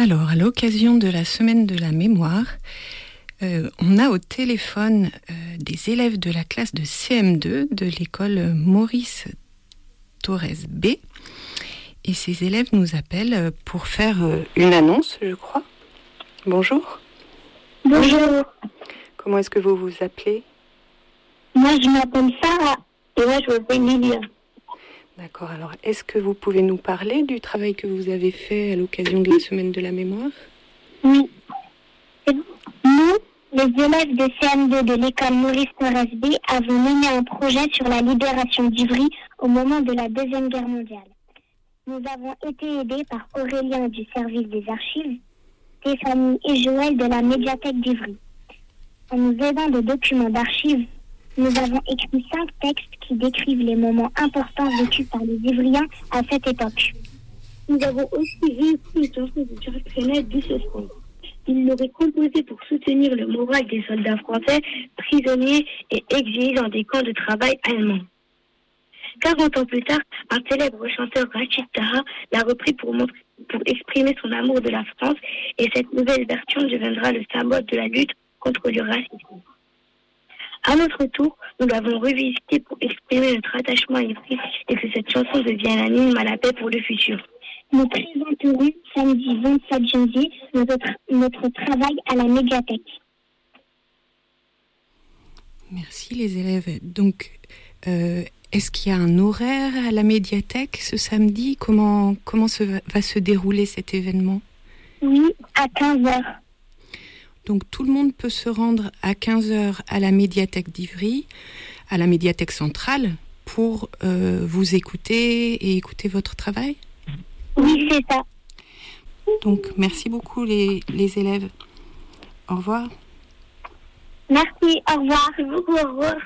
Alors, à l'occasion de la semaine de la mémoire, euh, on a au téléphone euh, des élèves de la classe de CM2 de l'école Maurice Torres B. Et ces élèves nous appellent pour faire euh, une annonce, je crois. Bonjour. Bonjour. Comment est-ce que vous vous appelez? Moi, je m'appelle Sarah et moi, je m'appelle Lilia. D'accord. Alors, est-ce que vous pouvez nous parler du travail que vous avez fait à l'occasion de la semaine de la mémoire? Oui. Nous, les élèves de CM2 de l'école Maurice Torres B, avons mené un projet sur la libération d'Ivry au moment de la Deuxième Guerre mondiale. Nous avons été aidés par Aurélien du service des archives, Stéphanie et Joël de la médiathèque d'Ivry. En nous aidant de documents d'archives, nous avons écrit cinq textes qui décrivent les moments importants vécus par les Ivriens à cette époque. Nous avons aussi vécu une chanson de Jacques du ce Il l'aurait composée pour soutenir le moral des soldats français prisonniers et exilés dans des camps de travail allemands. 40 ans plus tard, un célèbre chanteur Rachid Taha l'a repris pour exprimer son amour de la France et cette nouvelle version deviendra le symbole de la lutte contre le racisme. À notre tour, nous l'avons revisité pour exprimer notre attachement à Ivry et que cette chanson devienne un hymne à la paix pour le futur. Nous présenterons samedi 27 janvier notre, notre travail à la médiathèque. Merci les élèves. Donc, euh, est-ce qu'il y a un horaire à la médiathèque ce samedi? Comment, comment se, va se dérouler cet événement? Oui, à 15 h donc tout le monde peut se rendre à 15h à la médiathèque d'Ivry, à la médiathèque centrale, pour euh, vous écouter et écouter votre travail Oui, c'est ça. Donc merci beaucoup les, les élèves. Au revoir. Merci, au revoir. Au revoir.